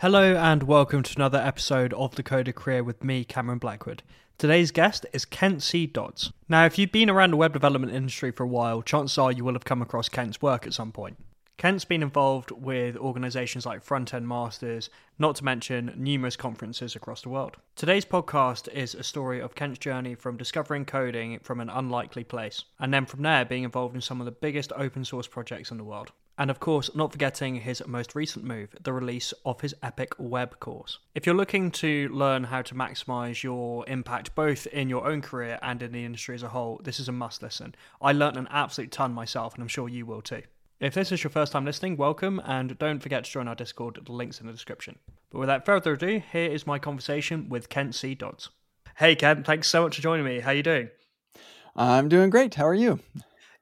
Hello and welcome to another episode of the Coder Career with me, Cameron Blackwood. Today's guest is Kent C. Dodds. Now, if you've been around the web development industry for a while, chances are you will have come across Kent's work at some point. Kent's been involved with organisations like Front End Masters, not to mention numerous conferences across the world. Today's podcast is a story of Kent's journey from discovering coding from an unlikely place, and then from there being involved in some of the biggest open source projects in the world. And of course, not forgetting his most recent move, the release of his Epic Web course. If you're looking to learn how to maximize your impact both in your own career and in the industry as a whole, this is a must listen. I learned an absolute ton myself, and I'm sure you will too. If this is your first time listening, welcome, and don't forget to join our Discord, the link's in the description. But without further ado, here is my conversation with Kent C. Dodds. Hey Kent, thanks so much for joining me. How are you doing? I'm doing great. How are you?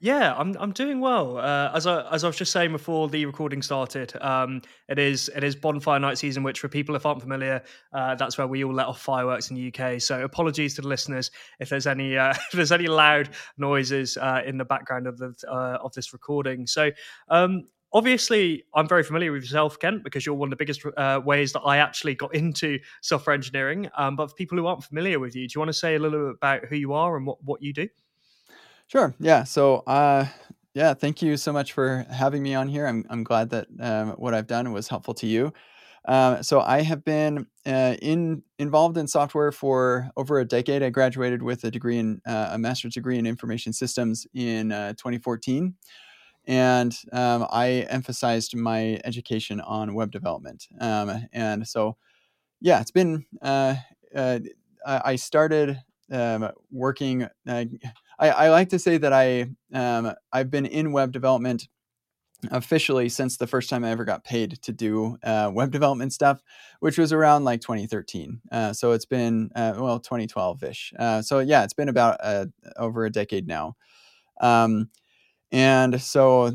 Yeah, I'm I'm doing well. Uh, as I as I was just saying before the recording started, um, it is it is bonfire night season, which for people if aren't familiar, uh, that's where we all let off fireworks in the UK. So apologies to the listeners if there's any uh, if there's any loud noises uh, in the background of the uh, of this recording. So. Um, obviously, I'm very familiar with yourself, Kent, because you're one of the biggest uh, ways that I actually got into software engineering. Um, but for people who aren't familiar with you, do you want to say a little bit about who you are and what, what you do? Sure. Yeah. So, uh, yeah, thank you so much for having me on here. I'm, I'm glad that um, what I've done was helpful to you. Um, so I have been uh, in involved in software for over a decade. I graduated with a degree in uh, a master's degree in information systems in uh, 2014, and um, I emphasized my education on web development. Um, and so, yeah, it's been. Uh, uh, I started um, working. I, I, like to say that I um, I've been in web development officially since the first time I ever got paid to do uh, web development stuff, which was around like 2013. Uh, so it's been uh, well 2012 ish. Uh, so yeah, it's been about uh, over a decade now. Um, and so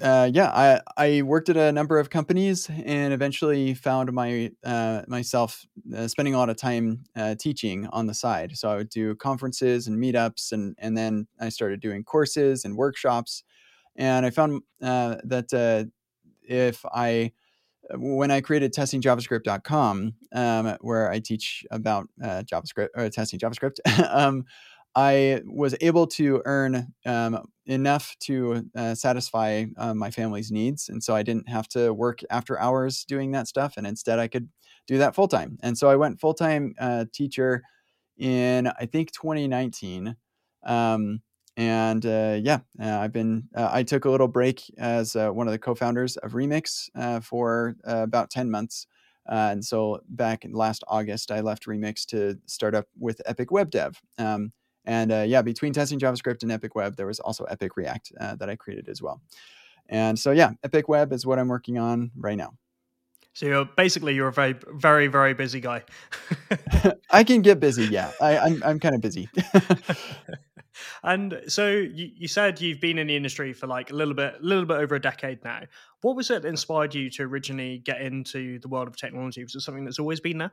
uh, yeah, I, I worked at a number of companies and eventually found my uh, myself uh, spending a lot of time uh, teaching on the side. So I would do conferences and meetups, and and then I started doing courses and workshops. And I found uh, that uh, if I when I created testingjavascript.com, um, where I teach about JavaScript or testing JavaScript, um, I was able to earn um, enough to uh, satisfy uh, my family's needs. And so I didn't have to work after hours doing that stuff. And instead, I could do that full time. And so I went full time uh, teacher in, I think, 2019. Um, and uh, yeah, uh, I've been, uh, I took a little break as one of the co founders of Remix for about 10 months. and so back in last August, I left Remix to start up with Epic Web Dev. Um, and uh, yeah, between testing JavaScript and Epic Web, there was also Epic React uh, that I created as well. And so yeah, Epic Web is what I'm working on right now. So you're basically you're a very very very busy guy. I can get busy, yeah. I, I'm I'm kind of busy. and so you, you said you've been in the industry for like a little bit a little bit over a decade now. What was it that inspired you to originally get into the world of technology? Was it something that's always been there?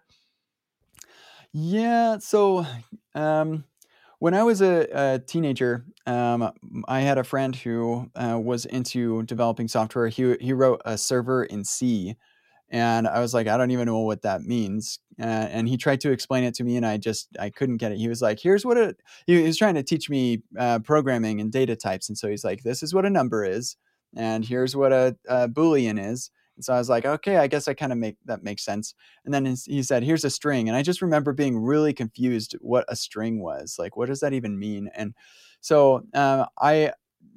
Yeah, so um, when I was a, a teenager, um, I had a friend who uh, was into developing software. He he wrote a server in C, and I was like, I don't even know what that means. Uh, and he tried to explain it to me, and I just I couldn't get it. He was like, "Here's what it." He was trying to teach me uh, programming and data types, and so he's like, "This is what a number is, and here's what a, a boolean is." And so I was like, okay, I guess I kind of make that makes sense. And then he said, here's a string. And I just remember being really confused what a string was. Like, what does that even mean? And so uh, I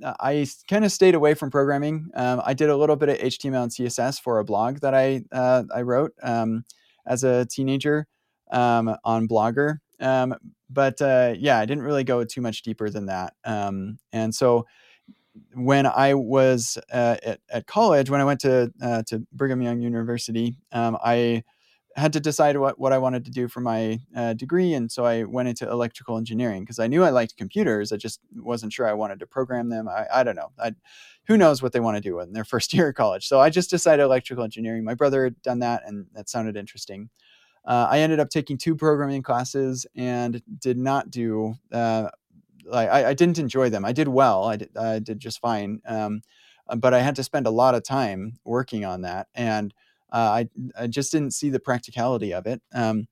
I kind of stayed away from programming. Um, I did a little bit of HTML and CSS for a blog that I uh, I wrote um, as a teenager um, on Blogger. Um, but uh, yeah, I didn't really go too much deeper than that. Um, and so when I was uh, at, at, college, when I went to uh, to Brigham Young University, um, I had to decide what, what I wanted to do for my uh, degree, and so I went into electrical engineering because I knew I liked computers. I just wasn't sure I wanted to program them. I, I don't know. I, who knows what they want to do in their first year of college? So I just decided electrical engineering. My brother had done that, and that sounded interesting. Uh, I ended up taking two programming classes and did not do uh, like I, I, didn't enjoy them. I did well. I did, I did just fine. Um, uh, but I had to spend a lot of time working on that. And uh, I I just didn't see the practicality of it. Um,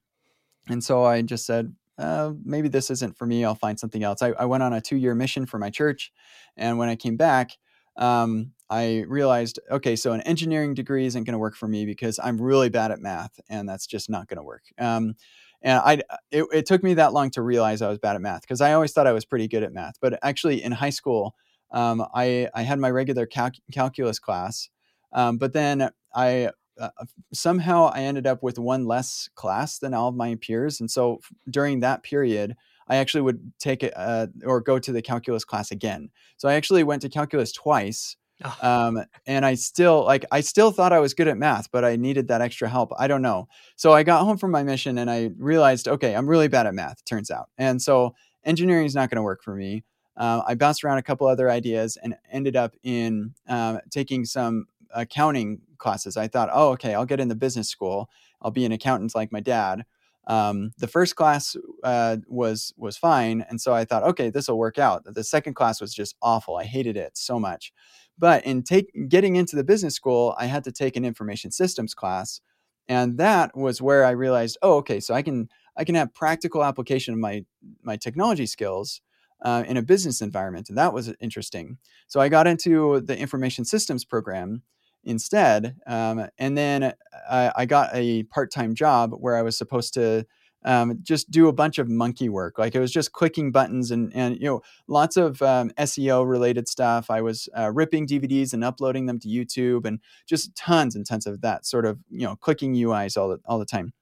and so I just said, uh, maybe this isn't for me. I'll find something else. I, I went on a two year mission for my church, and when I came back, um, I realized, okay, so an engineering degree isn't going to work for me because I'm really bad at math, and that's just not going to work. Um, and I, it, it, took me that long to realize I was bad at math because I always thought I was pretty good at math. But actually, in high school, um, I, I had my regular cal- calculus class, um, but then I uh, somehow I ended up with one less class than all of my peers, and so during that period, I actually would take it uh, or go to the calculus class again. So I actually went to calculus twice. Oh. Um, and I still like I still thought I was good at math, but I needed that extra help. I don't know. So I got home from my mission and I realized, okay, I'm really bad at math. Turns out, and so engineering is not going to work for me. Uh, I bounced around a couple other ideas and ended up in uh, taking some accounting classes. I thought, oh, okay, I'll get in the business school. I'll be an accountant like my dad. Um, the first class uh, was was fine, and so I thought, okay, this will work out. The second class was just awful. I hated it so much. But in take getting into the business school, I had to take an information systems class, and that was where I realized, oh, okay, so I can I can have practical application of my my technology skills uh, in a business environment, and that was interesting. So I got into the information systems program instead. Um, and then I, I, got a part time job where I was supposed to um, just do a bunch of monkey work. Like it was just clicking buttons and, and you know, lots of um, SEO related stuff. I was uh, ripping DVDs and uploading them to YouTube and just tons and tons of that sort of, you know, clicking UIs all the, all the time.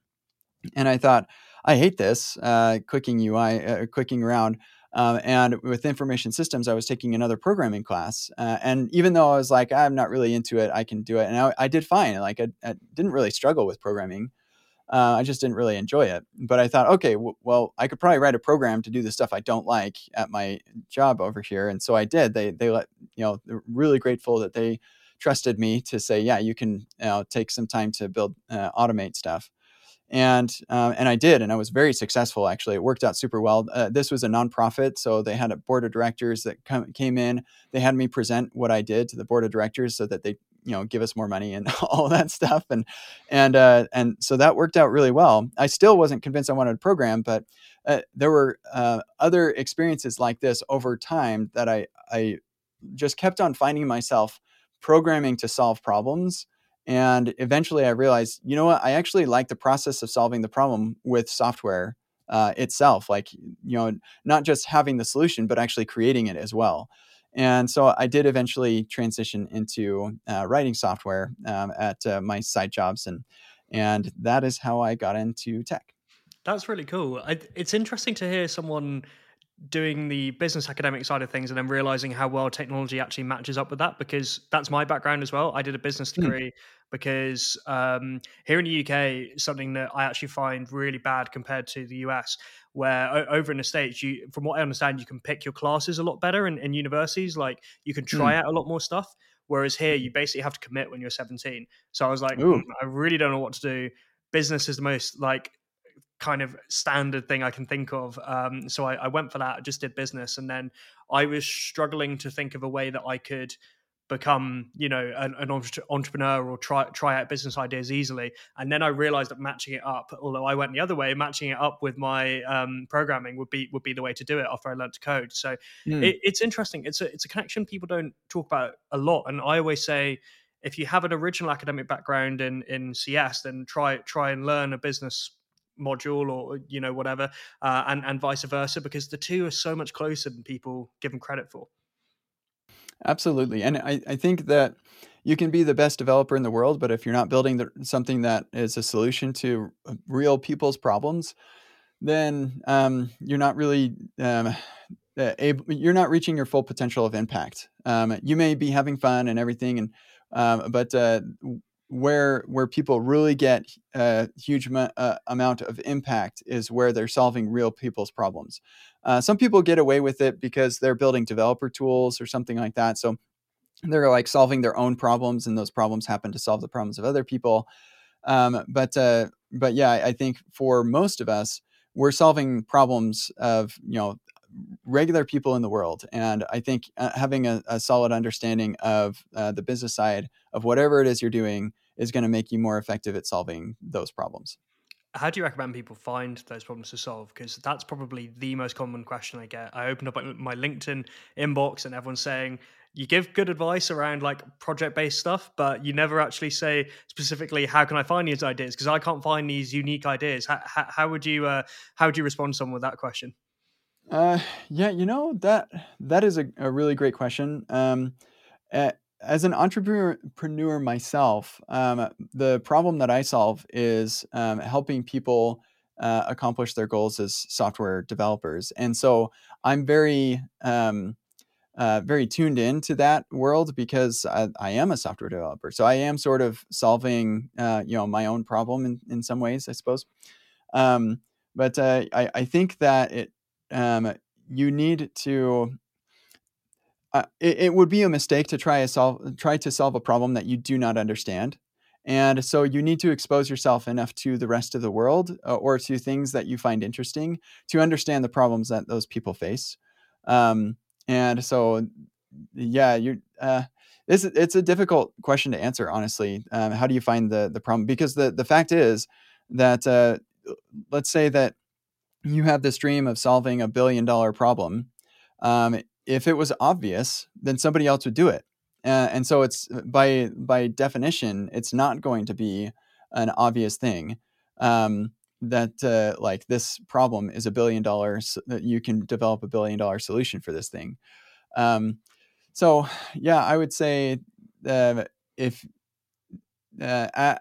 And I thought, I hate this uh, clicking UI, uh, clicking around. Um, and with information systems, I was taking another programming class. Uh, and even though I was like, I'm not really into it, I can do it. And I, I did fine. Like, I, I, didn't really struggle with programming. Uh, I just didn't really enjoy it. But I thought, okay, w- well, I could probably write a program to do the stuff I don't like at my job over here. And so I did. They, they let, you know, they're really grateful that they trusted me to say, yeah, you can you know, take some time to build, uh, automate stuff and uh, and I did, and I was very successful. Actually, it worked out super well. Uh, this was a nonprofit, so they had a board of directors that come, came in. They had me present what I did to the board of directors, so that they you know give us more money and all that stuff, and and uh, and so that worked out really well. I still wasn't convinced I wanted a program, but uh, there were uh, other experiences like this over time that I I just kept on finding myself programming to solve problems and eventually I realized, you know what? I actually like the process of solving the problem with software uh, itself. Like, you know, not just having the solution, but actually creating it as well. And so I did eventually transition into uh, writing software um, at uh, my side jobs, and and that is how I got into tech. That's really cool. I, it's interesting to hear someone doing the business academic side of things and then realizing how well technology actually matches up with that because that's my background as well. I did a business hmm. degree mm. because um, here in the UK, something that I actually find really bad compared to the US, where over in the States, you, from what I understand, you can pick your classes a lot better in, in universities. Like you can try mm. out a lot more stuff. Whereas here, you basically have to commit when you're 17. So I was like, mm, I really don't know what to do. Business is the most like kind of standard thing I can think of. Um, so I, I, went for that. I just did business, and then I was struggling to think of a way that I could become, you know, an, an entrepreneur or try try out business ideas easily. And then I realized that matching it up, although I went the other way, matching it up with my um, programming would be would be the way to do it after I learned to code. So mm. it, it's interesting. It's a it's a connection people don't talk about a lot, and I always say if you have an original academic background in in CS, then try try and learn a business module or you know whatever uh, and and vice versa because the two are so much closer than people give them credit for. Absolutely and i, I think that you can be the best developer in the world but if you're not building the, something that is a solution to uh, real people's problems then um, you're not really um, uh, able, you're not reaching your full potential of impact. Um, you may be having fun and everything and um, but uh, where where people really get a huge uh, amount of impact is where they're solving real people's problems. Uh, some people get away with it because they're building developer tools or something like that. So they're like solving their own problems, and those problems happen to solve the problems of other people. Um, but uh, but yeah, I think for most of us, we're solving problems of you know regular people in the world. And I think uh, having a, a, solid understanding of uh, the business side of whatever it is you're doing is going to make you more effective at solving those problems how do you recommend people find those problems to solve? Because that's probably the most common question I get. I open up my LinkedIn inbox and everyone's saying, you give good advice around like project based stuff, but you never actually say specifically how can I find these ideas because I can't find these unique ideas. How, how, how would you uh, how would you respond to someone with that question? Uh, yeah, you know that that is a, a really great question. Um, as an entrepreneur myself, um, the problem that I solve is um, helping people uh, accomplish their goals as software developers, and so I'm very um, uh, very tuned into that world because I, I, am a software developer. So I am sort of solving, uh, you know, my own problem in, in some ways, I suppose. Um, but uh, I, I, think that it um, you need to. Uh, it, it, would be a mistake to try solve try to solve a problem that you do not understand, and so you need to expose yourself enough to the rest of the world uh, or to things that you find interesting to understand the problems that those people face. Um, and so yeah you uh it's it's a difficult question to answer honestly um, how do you find the the problem because the the fact is that uh, let's say that you have this dream of solving a billion dollar problem um, if it was obvious then somebody else would do it. Uh, and so it's by by definition it's not going to be an obvious thing um, that uh, like this problem is a billion dollars that you can develop a billion dollar solution for this thing. Um, so yeah i would say uh, if uh,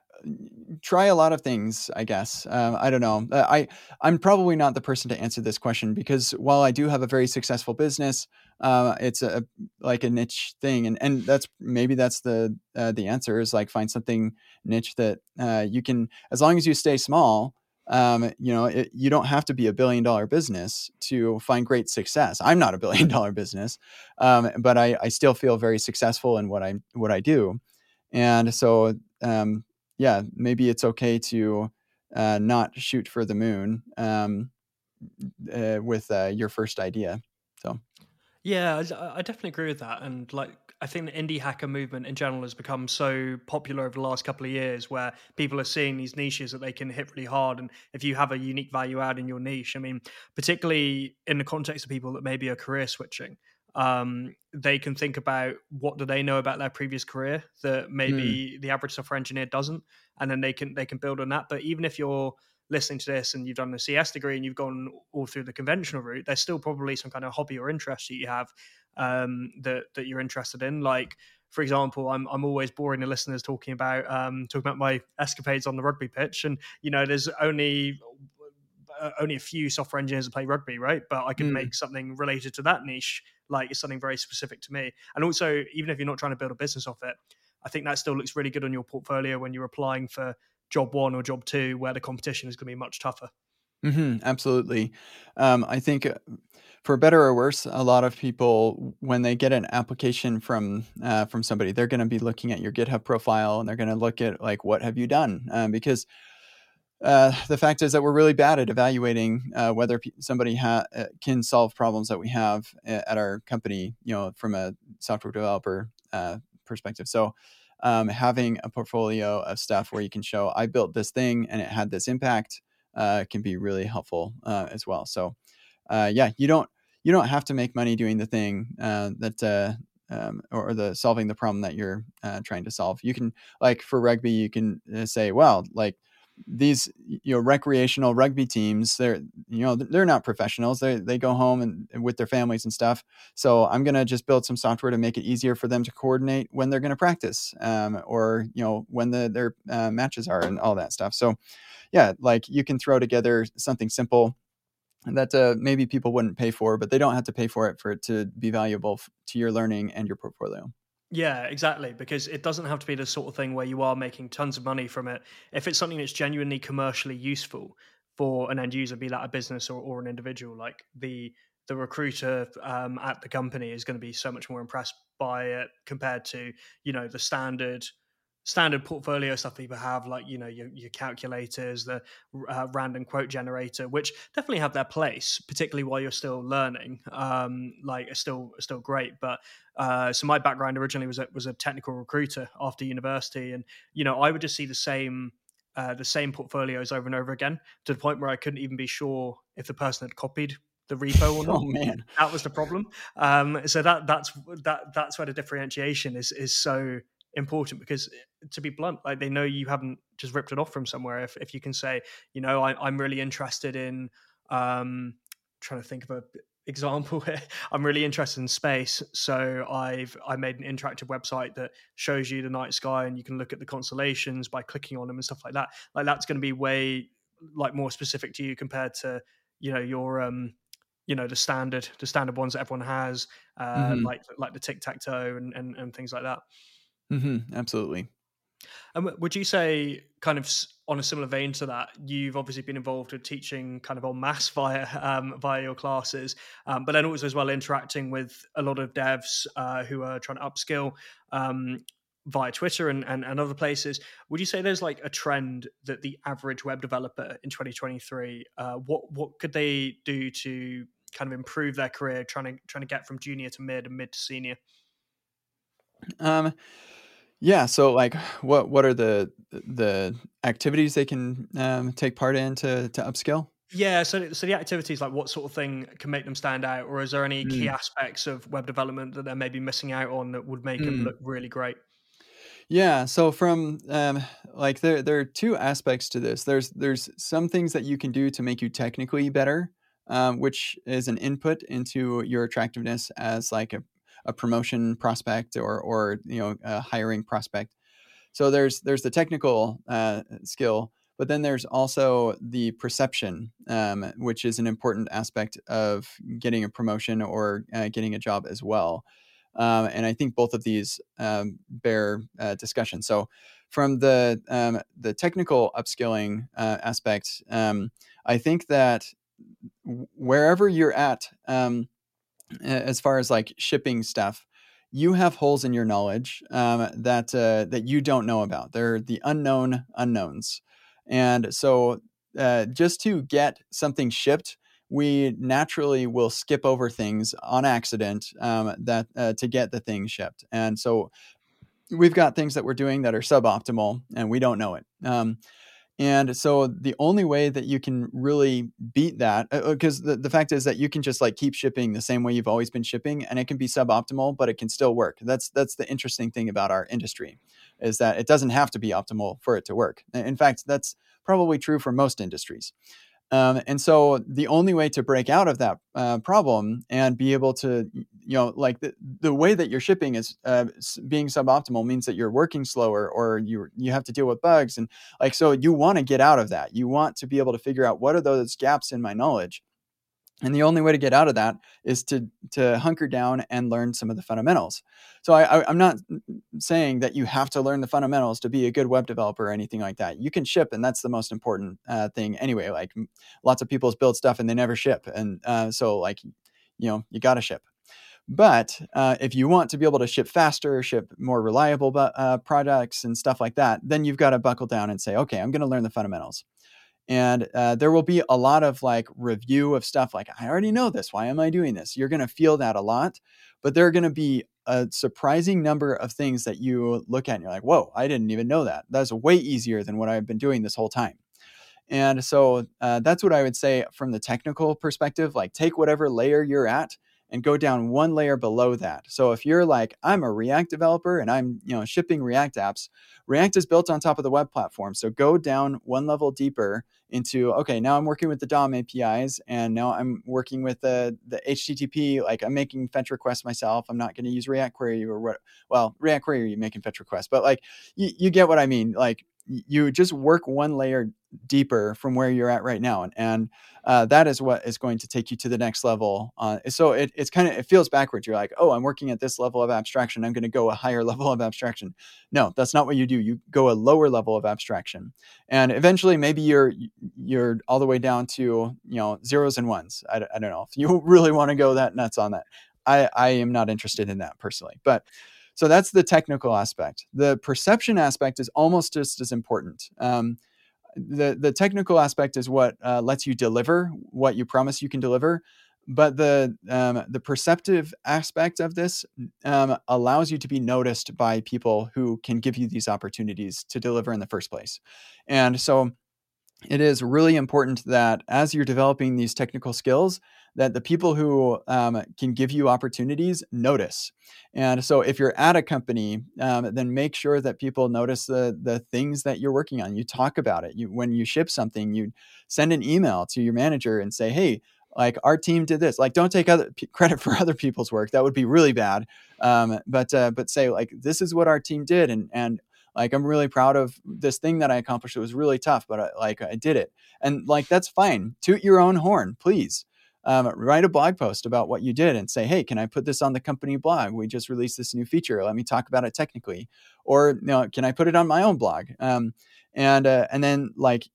try a lot of things i guess um, i don't know uh, i i'm probably not the person to answer this question because while i do have a very successful business uh, it's a like a niche thing and and that's maybe that's the uh, the answer is like find something niche that uh, you can as long as you stay small um, you know, it, you don't have to be a billion dollar business to find great success. I'm not a billion dollar business, um, but I, I, still feel very successful in what I what I do, and so um, yeah, maybe it's okay to uh, not shoot for the moon um, uh, with uh, your first idea. So yeah, I, I definitely agree with that, and like I think the indie hacker movement in general has become so popular over the last couple of years where people are seeing these niches that they can hit really hard. And if you have a unique value add in your niche, I mean, particularly in the context of people that maybe are career switching, um, they can think about what do they know about their previous career that maybe mm. the average software engineer doesn't, and then they can they can build on that. But even if you're listening to this and you've done a CS degree and you've gone all through the conventional route, there's still probably some kind of hobby or interest that you have um, that that you're interested in. Like, for example, I'm I'm always boring the listeners talking about um, talking about my escapades on the rugby pitch, and you know, there's only uh, only a few software engineers that play rugby, right? But I can mm. make something related to that niche, like it's something very specific to me. And also, even if you're not trying to build a business off it, I think that still looks really good on your portfolio when you're applying for job one or job two, where the competition is going to be much tougher. Mm-hmm, absolutely. Um, I think uh, for better or worse, a lot of people, when they get an application from uh, from somebody, they're going to be looking at your GitHub profile and they're going to look at like what have you done, um, because uh, the fact is that we're really bad at evaluating uh, whether somebody ha- uh, can solve problems that we have uh, at our company, you know, from a software developer perspective. So. Um, having a portfolio of stuff where you can show I built this thing and it had this impact uh, can be really helpful uh, as well. So, uh, yeah, you don't you don't have to make money doing the thing uh, that uh, um, or the solving the problem that you're uh, trying to solve. You can like for rugby, you can say, well, like these you know recreational rugby teams they're you know they're not professionals. They they go home and, with their families and stuff. So i'm going to just build some software to make it easier for them to coordinate when they're going to practice um, or you know when the their uh, matches are and all that stuff. So yeah, like you can throw together something simple that uh, maybe people wouldn't pay for, but they don't have to pay for it for it to be valuable f- to your learning and your portfolio. Yeah, exactly. Because it doesn't have to be the sort of thing where you are making tons of money from it. If it's something that's genuinely commercially useful for an end user, be that a business or, or an individual, like the the recruiter um, at the company is going to be so much more impressed by it compared to you know the standard standard portfolio stuff people have, like you know your, your calculators, the uh, random quote generator, which definitely have their place, particularly while you're still learning. Um, like, it's still still great. But uh, so my background originally was a, was a technical recruiter after university, and you know I would just see the same. Uh, the same portfolios over and over again to the point where I couldn't even be sure if the person had copied the repo or not. oh man, that was the problem. Um, so that that's that that's where the differentiation is is so important because to be blunt like they know you haven't just ripped it off from somewhere. If, if you can say you know I, am really interested in um trying to think of a example here i'm really interested in space so i've i made an interactive website that shows you the night sky and you can look at the constellations by clicking on them and stuff like that. Like that's going to be way like more specific to you compared to you know your um you know the standard the standard ones that everyone has uh mm-hmm. like like the tic-tac-toe and, and and things like that Mm-hmm, absolutely. And would you say, kind of on a similar vein to that, you've obviously been involved with teaching kind of on mass via um, via your classes, um, but then also as well interacting with a lot of devs uh, who are trying to upskill um, via Twitter and, and, and other places. Would you say there's like a trend that the average web developer in 2023, uh, what what could they do to kind of improve their career, trying to trying to get from junior to mid and mid to senior? Um yeah. So, like, what what are the the activities they can um, take part in to to upskill? Yeah, so so the activities like what sort of thing can make them stand out, or is there any key Mm, aspects of web development that they're maybe missing out on that would make them mm. look really great? Yeah. So from um, like there there are two aspects to this. There's there's some things that you can do to make you technically better, um, which is an input into your attractiveness as like a a promotion prospect or or you know a hiring prospect. So there's there's the technical uh, skill, but then there's also the perception, um, which is an important aspect of getting a promotion or uh, getting a job as well. Um, and I think both of these um, bear uh, discussion. So from the um, the technical upskilling uh, aspect, um, I think that wherever you're at um, as far as like shipping stuff, you have holes in your knowledge um, that uh, that you don't know about. They're the unknown unknowns, and so uh, just to get something shipped, we naturally will skip over things on accident um, that uh, to get the thing shipped, and so we've got things that we're doing that are suboptimal, and we don't know it. Um, and so the only way that you can really beat that, because uh, uh the, the fact is that you can just like keep shipping the same way you've always been shipping, and it can be suboptimal, but it can still work. That's that's the interesting thing about our industry, is that it doesn't have to be optimal for it to work. In fact, that's probably true for most industries. Um, and so the only way to break out of that uh, problem and be able to, you know, like the, the way that you're shipping is uh, being suboptimal means that you're working slower or you you have to deal with bugs and like so you want to get out of that. You want to be able to figure out what are those gaps in my knowledge and the only way to get out of that is to to hunker down and learn some of the fundamentals. So I, i'm not saying that you have to learn the fundamentals to be a good web developer or anything like that. You can ship, and that's the most important uh, thing anyway. Like lots of people build stuff and they never ship, and uh, so like you know you got to ship. But uh, if you want to be able to ship faster, ship more reliable uh, products and stuff like that, then you've got to buckle down and say, okay, I'm going to learn the fundamentals and uh, there will be a lot of like review of stuff like i already know this why am i doing this? You're going to feel that a lot but there are going to be a surprising number of things that you look at and you're like whoa i didn't even know that. That's way easier than what i've been doing this whole time. And so uh, that's what i would say from the technical perspective like take whatever layer you're at and go down one layer below that. So if you're like, I'm a React developer and I'm, you know, shipping React apps, React is built on top of the web platform. So go down one level deeper into, okay, now I'm working with the DOM APIs and now I'm working with the, the HTTP, like I'm making fetch requests myself. I'm not going to use React Query or what, well, React Query, you're making fetch requests, but like you, you get what I mean. Like you just work one layer deeper from where you're at right now and, and uh, that is what is going to take you to the next level uh, so it, it's kind of it feels backwards. You're like oh i'm working at this level of abstraction i'm going to go a higher level of abstraction. No that's not what you do you go a lower level of abstraction and eventually maybe you're you're all the way down to you know zeros and ones. I, I don't know if you really want to go that nuts on that. I i am not interested in that personally but so that's the technical aspect. The perception aspect is almost just as important. Um, the the technical aspect is what uh, lets you deliver what you promise you can deliver but the um, the perceptive aspect of this um, allows you to be noticed by people who can give you these opportunities to deliver in the first place and so it is really important that as you're developing these technical skills that the people who um, can give you opportunities notice. And so if you're at a company um, then make sure that people notice the, the things that you're working on. You talk about it. You, when you ship something you send an email to your manager and say hey like our team did this. Like don't take other p- credit for other people's work. That would be really bad. Um, but uh, but say like this is what our team did and and like i'm really proud of this thing that i accomplished. It was really tough but I, like i did it. And like that's fine. Toot your own horn please um, write a blog post about what you did and say hey can i put this on the company blog we just released this new feature let me talk about it technically or you know can i put it on my own blog um, and uh, and then like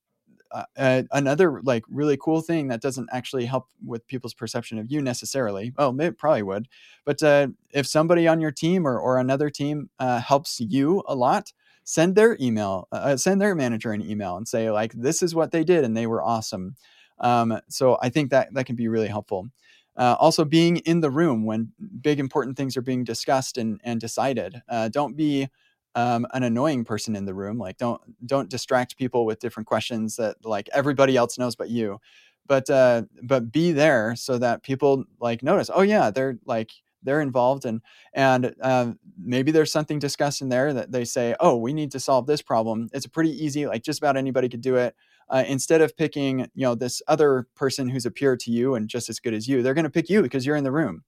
uh, uh, another like really cool thing that doesn't actually help with people's perception of you necessarily. Well, it probably would, but uh, if somebody on your team or, or another team uh, helps you a lot, send their email, uh, uh, send their manager an email and say like, "This is what they did and they were awesome." Um, so I think that that can be really helpful. also, being in the room when big important things are being discussed and and decided. don't be um, an annoying person in the room. Like don't don't distract people with different questions that like everybody else knows but you. But uh, but be there so that people like notice. Oh yeah, they're like they're involved and and uh, maybe there's something discussed in there that they say, oh, we need to solve this problem. It's a pretty easy. Like just about anybody could do it. Uh, instead of picking you know this other person who's a peer to you and just as good as you, they're going to pick you because you're in the room.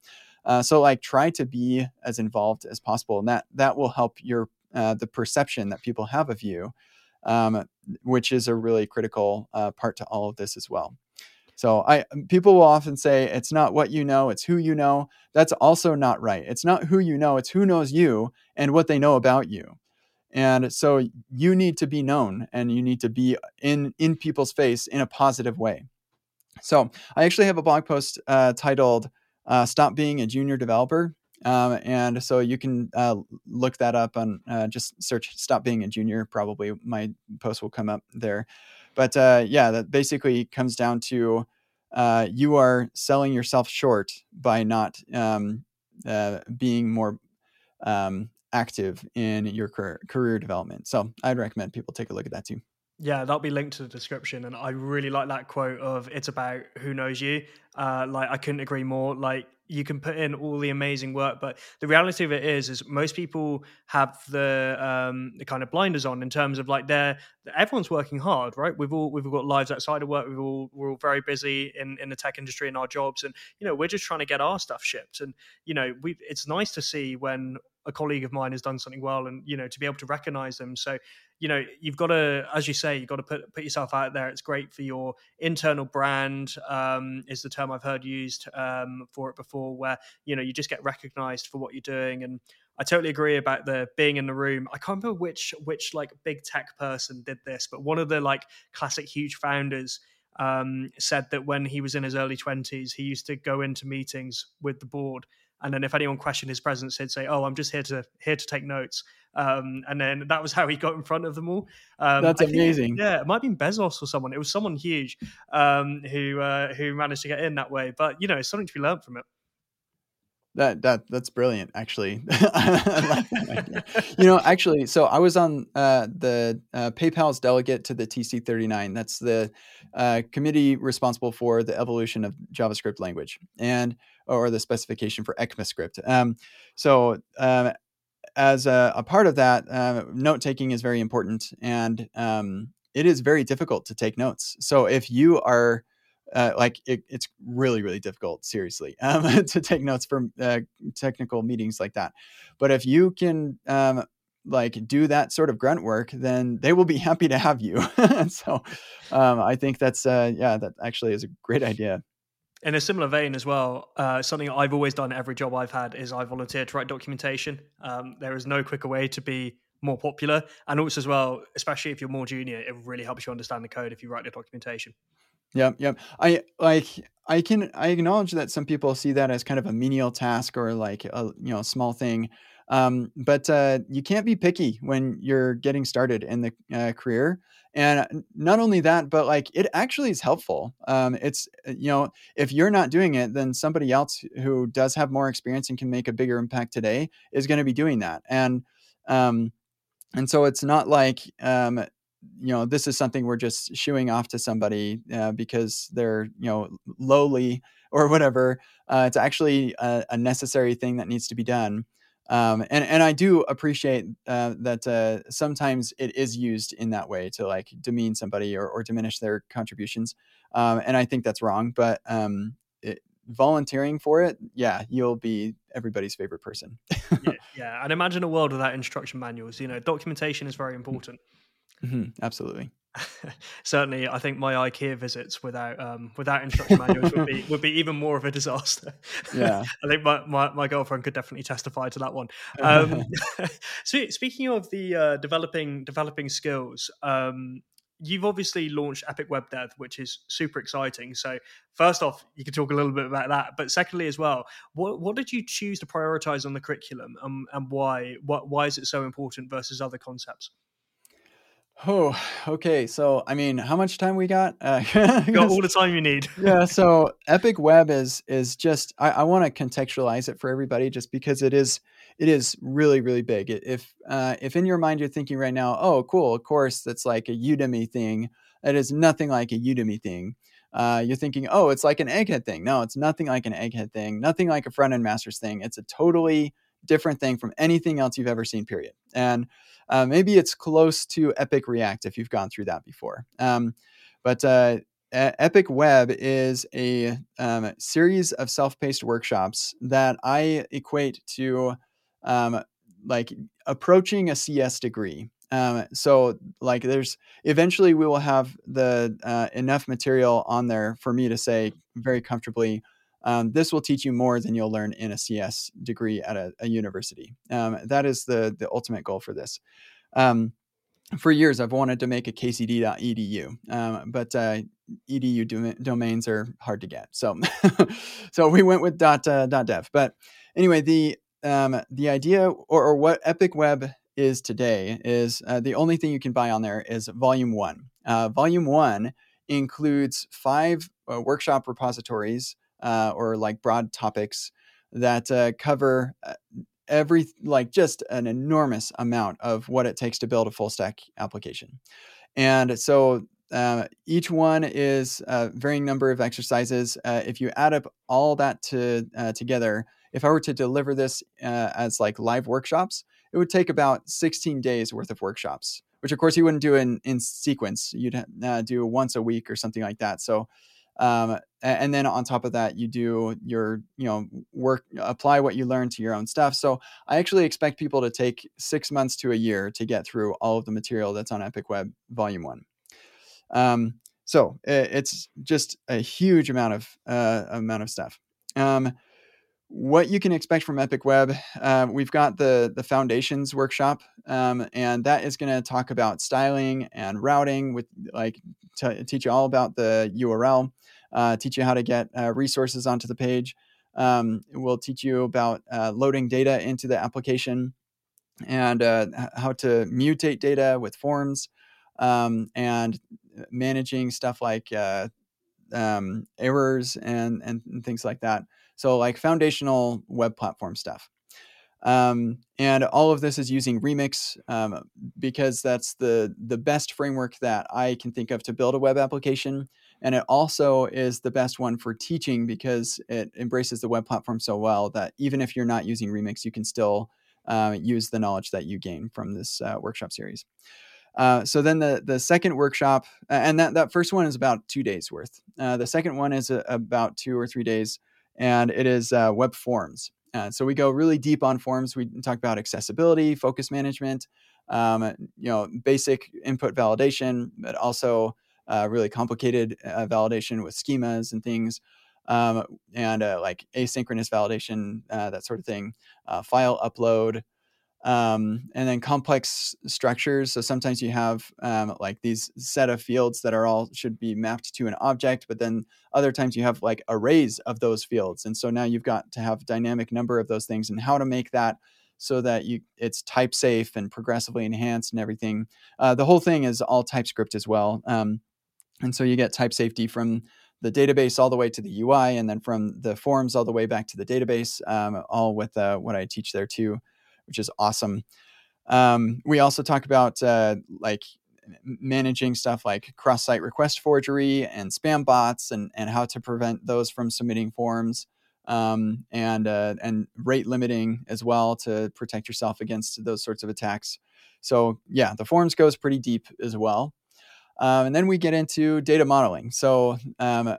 Uh, so like try to be as involved as possible, and that that will help your uh, the perception that people have of you, um, which is a really critical uh, part to all of this as well. So I people will often say it's not what you know, it's who you know. That's also not right. It's not who you know, it's who knows you and what they know about you. And so you need to be known and you need to be in in people's face in a positive way. So I actually have a blog post uh, titled uh, "Stop Being a Junior Developer," Um, and so you can uh, look that up on uh, just search "Stop Being a Junior." Probably my post will come up there. But uh, yeah, that basically comes down to uh, you are selling yourself short by not um, uh, being more um, active in your career, career development. So I'd recommend people take a look at that too. Yeah, that'll be linked to the description, and I really like that quote of "It's about who knows you." Uh, like I couldn't agree more. Like you can put in all the amazing work, but the reality of it is, is most people have the um, the kind of blinders on in terms of like they're everyone's working hard, right? We've all we've got lives outside of work. We've all we're all very busy in in the tech industry in our jobs, and you know we're just trying to get our stuff shipped. And you know we it's nice to see when a colleague of mine has done something well, and you know to be able to recognize them. So you know you've got to as you say you've got to put put yourself out there. It's great for your internal brand um, is the term i've heard used um, for it before where you know you just get recognized for what you're doing. And i totally agree about the being in the room. I can't remember which which like big tech person did this but one of the like classic huge founders um, said that when he was in his early 20s he used to go into meetings with the board and then if anyone questioned his presence he'd say oh i'm just here to here to take notes um, and then that was how he got in front of them all. Um, That's amazing. Think, yeah, it might have been Bezos or someone. It was someone huge um, who uh, who managed to get in that way. But you know, it's something to be learned from it. That that that's brilliant, actually. you know, actually, so I was on uh, the uh, PayPal's delegate to the TC39. That's the uh, committee responsible for the evolution of JavaScript language and or the specification for ECMAScript. Um, so um, as a, a, part of that, uh, note taking is very important, and um, it is very difficult to take notes. So if you are uh, like it, it's really really difficult seriously um, to take notes from uh, technical meetings like that but if you can um, like do that sort of grunt work then they will be happy to have you so um, i think that's uh, yeah that actually is a great idea in a similar vein as well, uh, something I've always done every job I've had is I volunteer to write documentation. Um, there is no quicker way to be more popular, and also as well, especially if you're more junior, it really helps you understand the code if you write the documentation. Yep, yep. I like I can I acknowledge that some people see that as kind of a menial task or like a you know small thing. Um, but uh, you can't be picky when you're getting started in the uh, career. And not only that, but like it actually is helpful. Um, it's, uh, you know, if you're not doing it, then somebody else who does have more experience and can make a bigger impact today is going to be doing that. And, um, and so it's not like, um, you know, this is something we're just shooing off to somebody uh, because they're, you know, lowly or whatever. Uh, it's actually a, a necessary thing that needs to be done. Um, and and I do appreciate uh, that uh, sometimes it is used in that way to like demean somebody or, or diminish their contributions, um, and I think that's wrong. But um, it, volunteering for it, yeah, you'll be everybody's favorite person. yeah, yeah, and imagine a world without instruction manuals. You know, documentation is very important. Mm-hmm, absolutely. certainly, I think my IKEA visits without um, without instruction manuals would be would be even more of a disaster. Yeah, I think my, my, my, girlfriend could definitely testify to that one. Um, so, speaking of the uh, developing developing skills, um, you've obviously launched Epic Web Dev, which is super exciting. So, first off, you could talk a little bit about that. But secondly, as well, what what did you choose to prioritize on the curriculum, um, and why? What why is it so important versus other concepts? Oh, okay. So, I mean, how much time we got? Uh, got all the time you need. yeah. So, Epic Web is is just. I, I want to contextualize it for everybody, just because it is it is really really big. If uh, if in your mind you're thinking right now, oh, cool, of course, that's like a Udemy thing. It is nothing like a Udemy thing. Uh, you're thinking, oh, it's like an egghead thing. No, it's nothing like an egghead thing. Nothing like a front end masters thing. It's a totally different thing from anything else you've ever seen. Period. And uh, maybe it's close to Epic React if you've gone through that before. Um, but uh, Epic Web is a um, series of self-paced workshops that I equate to um, like approaching a CS degree. Um, so like there's eventually we will have the uh, enough material on there for me to say very comfortably um, this will teach you more than you'll learn in a CS degree at a, a university. Um, that is the the ultimate goal for this. Um, for years, I've wanted to make a kcd.edu, um, but uh, edu dom- domains are hard to get. So, so we went with dot, uh, .dev. But anyway, the um, the idea or, or, what Epic Web is today is uh, the only thing you can buy on there is Volume One. Uh, volume One includes five uh, workshop repositories uh, or like broad topics that uh, cover uh, every like just an enormous amount of what it takes to build a full stack application. And so uh, each one is a varying number of exercises. Uh, if you add up all that to uh, together, if I were to deliver this uh, as like live workshops, it would take about 16 days worth of workshops, which of course you wouldn't do in in sequence. You'd do once a week or something like that. So um, and then on top of that you do your you know work apply what you learn to your own stuff. So i actually expect people to take six months to a year to get through all of the material that's on epic web volume one. Um, so it's just a huge amount of uh, amount of stuff. Um, what you can expect from epic web uh, we've got the the foundations workshop um, and that is going to talk about styling and routing with like t- teach you all about the url uh, teach you how to get uh, resources onto the page. Um, we'll teach you about uh, loading data into the application and uh, how to mutate data with forms um, and managing stuff like uh, um, errors and, and things like that. So, like foundational web platform stuff. Um, and all of this is using Remix um, because that's the the best framework that I can think of to build a web application. And it also is the best one for teaching because it embraces the web platform so well that even if you're not using Remix, you can still uh, use the knowledge that you gain from this uh, workshop series. Uh, so then the the second workshop, and that that first one is about two days worth. Uh, the second one is a, about two or three days, and it is uh, web forms. Uh, so we go really deep on forms. We talk about accessibility, focus management, um, you know, basic input validation, but also uh, really complicated uh, validation with schemas and things, um, and uh, like asynchronous validation, uh, that sort of thing, file upload, um, and then complex structures. So sometimes you have um, like these set of fields that are all should be mapped to an object, but then other times you have like arrays of those fields, and so now you've got to have dynamic number of those things, and how to make that so that you it's type safe and progressively enhanced and everything. Uh, the whole thing is all TypeScript as well, um, and so you get type safety from the database all the way to the UI, and then from the forms all the way back to the database, um, all with uh, what I teach there too, which is awesome. Um, we also talk about uh, like managing stuff like cross-site request forgery and spam bots, and and how to prevent those from submitting forms, um, and uh, and rate limiting as well to protect yourself against those sorts of attacks. So yeah, the forms goes pretty deep as well. Um, and then we get into data modeling. So um,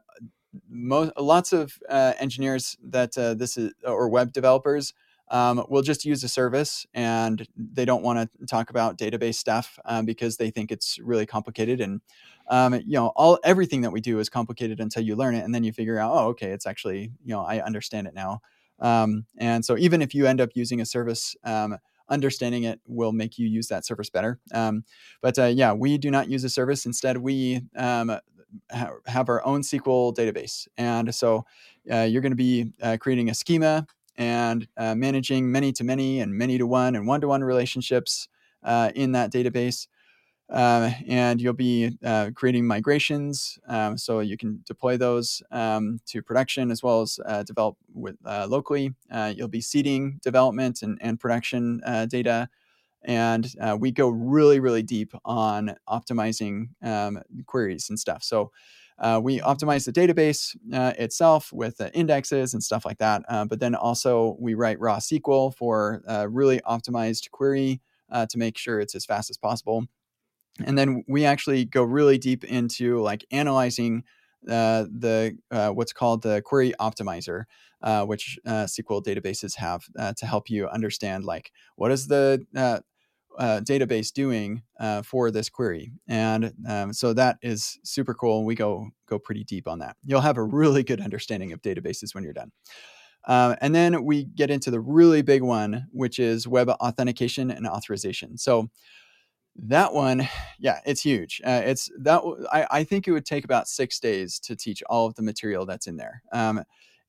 most, lots of uh, engineers that uh, this is or web developers um, will just use a service and they don't want to talk about database stuff um, because they think it's really complicated and um, you know all everything that we do is complicated until you learn it and then you figure out oh okay it's actually you know i understand it now um, and so even if you end up using a service um, understanding it will make you use that service better. Um, but uh, yeah, we do not use a service. Instead, we ha- have our own SQL database. And so uh, you're going to be uh, creating a schema and uh, managing many to many and many to one and one to one relationships uh, in that database. Uh, and you'll be uh, creating migrations um, so you can deploy those um, to production as well as uh, develop with uh, locally. You'll be seeding development and, and production data. And we go really, really deep on optimizing um, queries and stuff. So we optimize the database itself with indexes and stuff like that. but then also we write raw SQL for really optimized query to make sure it's as fast as possible and then we actually go really deep into like analyzing uh, the uh, what's called the query optimizer, uh, which uh, SQL databases have uh, to help you understand like what is the uh, database doing for this query, and um, so that is super cool. We go go pretty deep on that. You'll have a really good understanding of databases when you're done. and then we get into the really big one, which is web authentication and authorization. So that one yeah it's huge uh, it's that I, I think it would take about six days to teach all of the material that's in there um,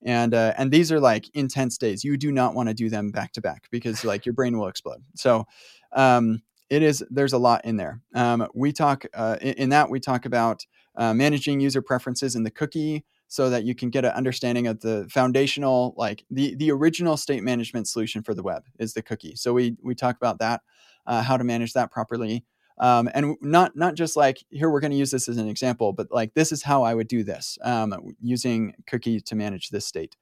and uh, and these are like intense days. You do not want to do them back to back because like your brain will explode. So um, it is there's a lot in there. Um, we talk uh, in, in, that we talk about uh, managing user preferences in the cookie so that you can get an understanding of the foundational like the the original state management solution for the web is the cookie. So we we talk about that uh, how to manage that properly. Um, and not not just like here we're going to use this as an example, but like this is how I would do this um, using cookie to manage this state.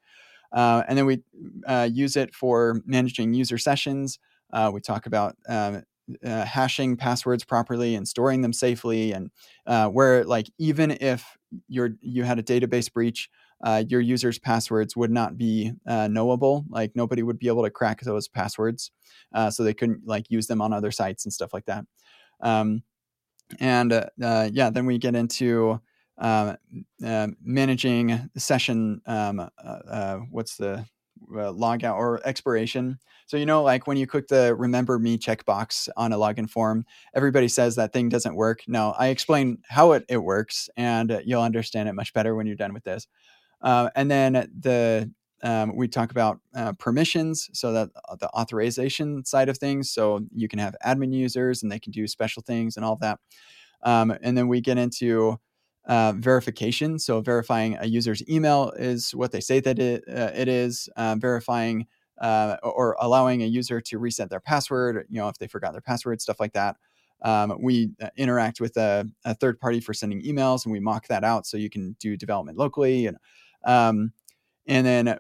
Uh, and then we uh, use it for managing user sessions. Uh, we talk about um, uh, hashing passwords properly and storing them safely, and uh, where like even if you're you had a database breach, uh, your users' passwords would not be knowable. Like nobody would be able to crack those passwords, so they couldn't like use them on other sites and stuff like that. Um, and uh, uh, yeah, then we get into um, uh, managing session. Um, what's the logout or expiration? So you know, like when you click the "Remember Me" checkbox on a login form, everybody says that thing doesn't work. No, I explain how it, it works, and you'll understand it much better when you're done with this. Uh, and then the um, we talk about uh, permissions, so that uh, the authorization side of things. So you can have admin users, and they can do special things and all that. Um, and then we get into uh, verification. So verifying a user's email is what they say that it, uh, it is. Uh, verifying or allowing a user to reset their password. You know, if they forgot their password, stuff like that. Um, we interact with a, a, third party for sending emails, and we mock that out so you can do development locally and um, and then uh,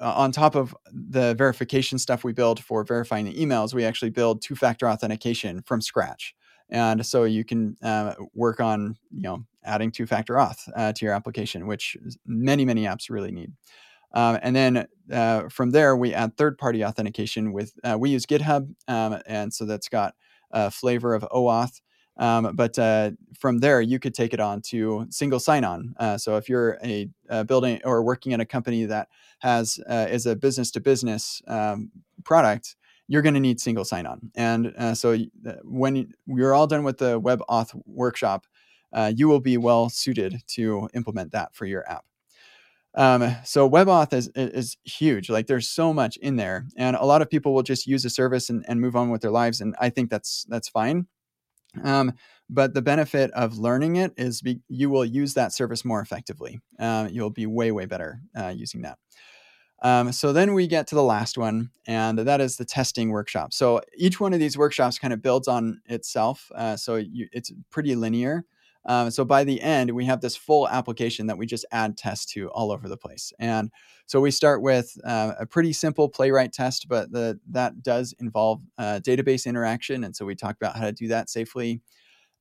on top of the verification stuff we build for verifying the emails, we actually build two-factor authentication from scratch. And so you can uh, work on, you know, adding two-factor auth uh, to your application, which many, many apps really need. Um, and then uh, from there, we add third-party authentication with uh, we use GitHub, um, and so that's got a flavor of OAuth. Um, but uh, from there, you could take it on to single sign-on. Uh, so if you're a, a, building or working in a company that has uh, is a business-to-business um, product, you're going to need single sign-on. And uh, so uh, when you're all done with the Web Auth workshop, uh, you will be well suited to implement that for your app. Um, so WebAuth is, is huge. Like there's so much in there, and a lot of people will just use a service and, and move on with their lives, and I think that's that's fine. Um, but the benefit of learning it is be, you will use that service more effectively. Uh, you'll be way way better uh, using that. Um, so then we get to the last one, and that is the testing workshop. So each one of these workshops kind of builds on itself. Uh, so you, it's pretty linear. Um, so by the end, we have this full application that we just add tests to all over the place. And so we start with uh, a pretty simple playwright test, but the, that does involve uh, database interaction. And so we talk about how to do that safely.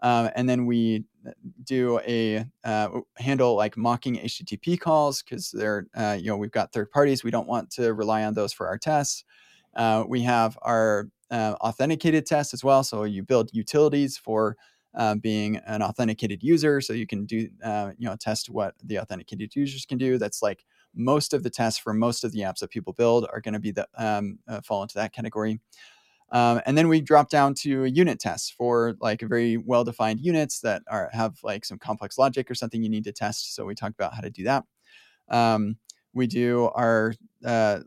Um, and then we uh, do a uh, handle like mocking HTTP calls because they're, uh, you know, we've got third parties. We don't want to rely on those for our tests. We have our authenticated tests as well. So you build utilities for uh, being an authenticated user. So you can do, uh, you know, test what the authenticated users can do. That's like most of the tests for most of the apps that people build are going to be the um, uh, fall into that category. Um, and then we drop down to unit tests for like very well-defined units that are have like some complex logic or something you need to test. So we talk about how to do that. Um, we do our uh,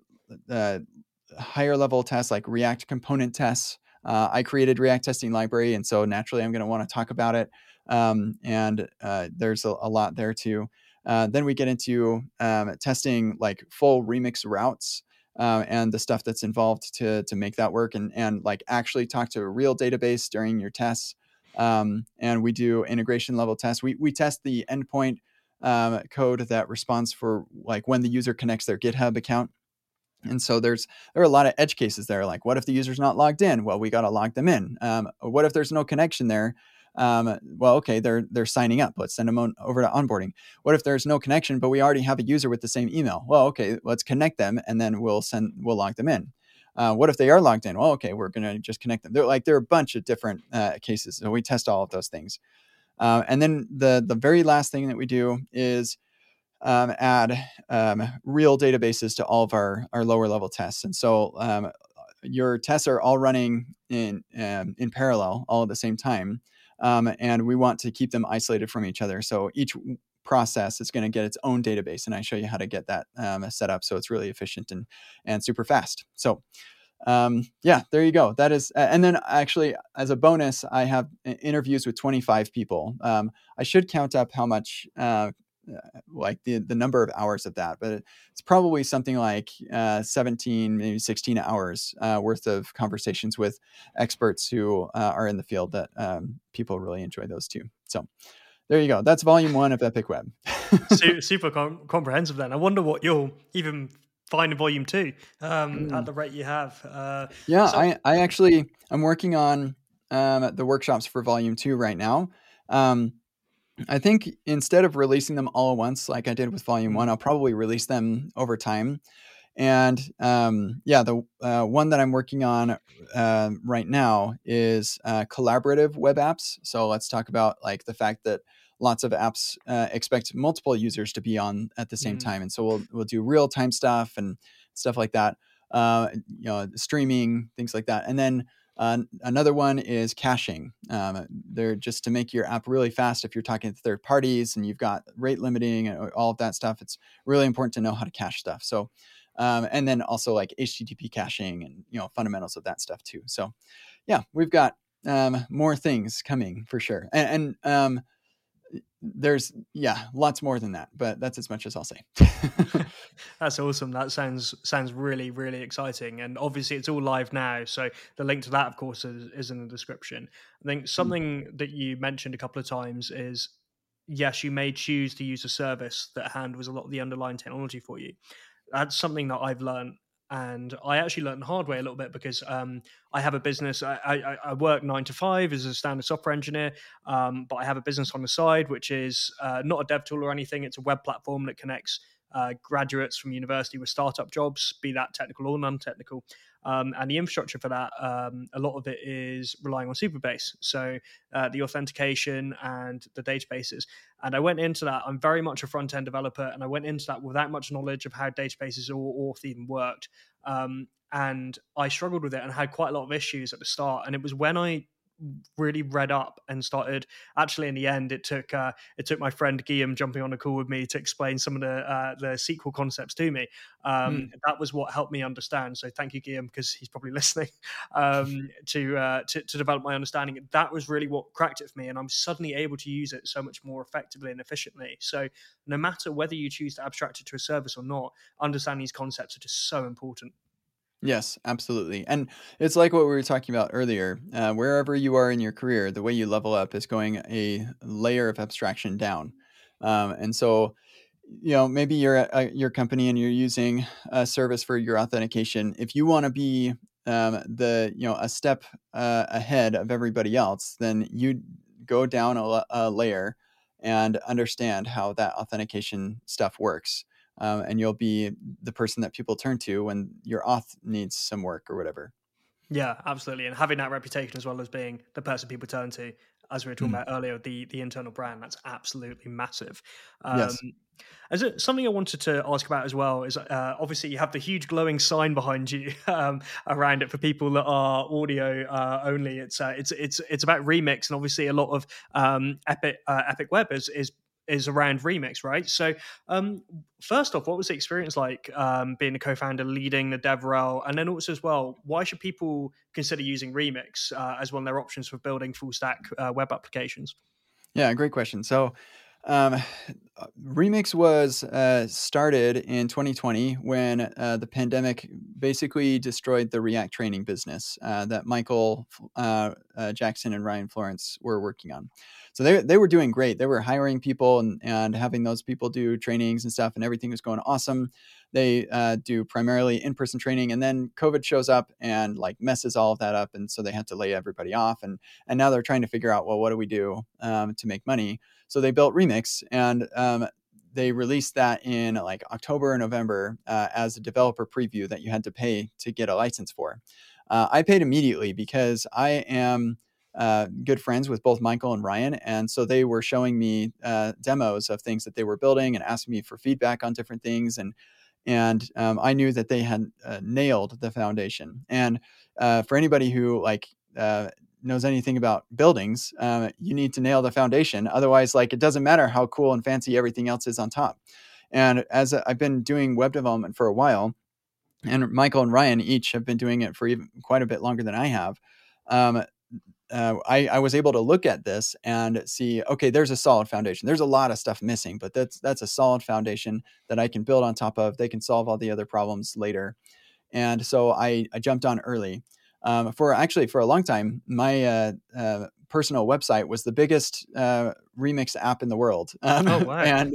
uh, higher level tests like React component tests uh, I created React testing library, and so naturally I'm going to want to talk about it. Um, and uh, there's a, a, lot there too. Uh, then we get into um, testing like full remix routes uh, and the stuff that's involved to to make that work, and and like actually talk to a real database during your tests. Um, and we do integration level tests. We we test the endpoint um, code that responds for like when the user connects their GitHub account and so there's there are a lot of edge cases there. Like, what if the user's not logged in? Well, we got to log them in. Um, what if there's no connection there? Um, well, okay, they're they're signing up. Let's send them on, over to onboarding. What if there's no connection, but we already have a user with the same email? Well, okay, let's connect them, and then we'll send we'll log them in. Uh, what if they are logged in? Well, okay, we're gonna just connect them. They're like there are a bunch of different uh, cases, so we test all of those things. Uh, and then the the very last thing that we do is um, add um, real databases to all of our, our lower level tests. And so um, your tests are all running in, um, in parallel all at the same time. Um, and we want to keep them isolated from each other. So each process is going to get its own database. And I show you how to get that um, set up so it's really efficient and, and super fast. So um, yeah, there you go. That is, and then actually, as a bonus, I have interviews with 25 people. Um, I should count up how much uh, like the the number of hours of that, but it's probably something like uh, 17, maybe 16 hours uh, worth of conversations with experts who uh, are in the field that um, people really enjoy those too. So there you go. That's volume one of Epic Web. super com- comprehensive. Then I wonder what you'll even find in volume two um, mm. at the rate you have. Uh, yeah, so- I I actually I'm working on um, the workshops for volume two right now. Um, I think instead of releasing them all at once, like I did with Volume One, I'll probably release them over time. And um, yeah, the uh, one that I'm working on uh, right now is uh, collaborative web apps. So let's talk about like the fact that lots of apps uh, expect multiple users to be on at the same mm-hmm. time, and so we'll we'll do real time stuff and stuff like that. Uh, you know, streaming things like that, and then uh, another one is caching. Um, they're just to make your app really fast. If you're talking to third parties and you've got rate limiting and all of that stuff, it's really important to know how to cache stuff. So, um, and then also like HTTP caching and you know fundamentals of that stuff too. So, yeah, we've got um, more things coming for sure. And, and um, there's yeah lots more than that but that's as much as i'll say. That's awesome. That sounds sounds really really exciting and obviously it's all live now so the link to that of course is, is in the description. I think mm. something that you mentioned a couple of times is yes you may choose to use a service that handles a lot of the underlying technology for you. That's something that i've learned and I actually learned the hard way a little bit because um, I have a business. I, I, I, work nine to five as a standard software engineer, um, but I have a business on the side which is uh, not a dev tool or anything. It's a web platform that connects uh, graduates from university with startup jobs, be that technical or non-technical. Um, and the infrastructure for that, um, a lot of it is relying on Supabase. So uh, the authentication and the databases. And I went into that. I'm very much a front end developer, and I went into that without much knowledge of how databases or Auth even worked. Um, and I struggled with it and had quite a lot of issues at the start. And it was when I really read up and started. Actually, in the end, it took uh, it took my friend Guillaume jumping on a call with me to explain some of the uh, the SQL concepts to me. Um, mm. That was what helped me understand. So thank you, Guillaume, because he's probably listening um, to, uh, to to develop my understanding. That was really what cracked it for me, and I'm suddenly able to use it so much more effectively and efficiently. So no matter whether you choose to abstract it to a service or not, understanding these concepts are just so important. Yes, absolutely. And it's like what we were talking about earlier. Uh, wherever you are in your career, the way you level up is going a layer of abstraction down. Um, and so, you know, maybe you're at your company and you're using a service for your authentication. If you want to be um, the, you know, a step uh, ahead of everybody else, then you go down a, a layer and understand how that authentication stuff works um, and you'll be the person that people turn to when your auth needs some work or whatever. Yeah, absolutely. And having that reputation as well as being the person people turn to, as we were talking mm. about earlier, the the internal brand, that's absolutely massive. Um, yes. As it, something I wanted to ask about as well is uh, obviously you have the huge glowing sign behind you um, around it for people that are audio uh, only. It's uh, it's it's it's about remix, and obviously a lot of um, Epic uh, Epic Web is is is around remix right? So um, first off what was the experience like um, being a co-founder leading the devrel? And then also as well why should people consider using remix uh, as one of their options for building full stack uh, web applications? Yeah great question. So um, remix was uh, started in 2020 when uh, the pandemic basically destroyed the react training business uh, that michael uh, jackson and ryan florence were working on so they, they were doing great. They were hiring people and, and having those people do trainings and stuff, and everything was going awesome. They uh, do primarily in person training, and then COVID shows up and like messes all of that up, and so they had to lay everybody off. And and now they're trying to figure out well, what do we do um, to make money? So they built Remix, and um, they released that in like October or November uh, as a developer preview that you had to pay to get a license for. Uh, I paid immediately because I am uh, good friends with both Michael and Ryan. And so they were showing me uh, demos of things that they were building and asking me for feedback on different things. And and um, I knew that they had uh, nailed the foundation. And uh, for anybody who like knows anything about buildings, uh, you need to nail the foundation. Otherwise, like it doesn't matter how cool and fancy everything else is on top. And as I've been doing web development for a while, and Michael and Ryan each have been doing it for even quite a bit longer than I have. Um, uh, I, I, was able to look at this and see, okay, there's a solid foundation. There's a lot of stuff missing, but that's that's a solid foundation that I can build on top of. They can solve all the other problems later, and so I, I jumped on early. Um, for actually for a long time, my uh, uh, personal website was the biggest uh, remix app in the world, um, oh, wow. and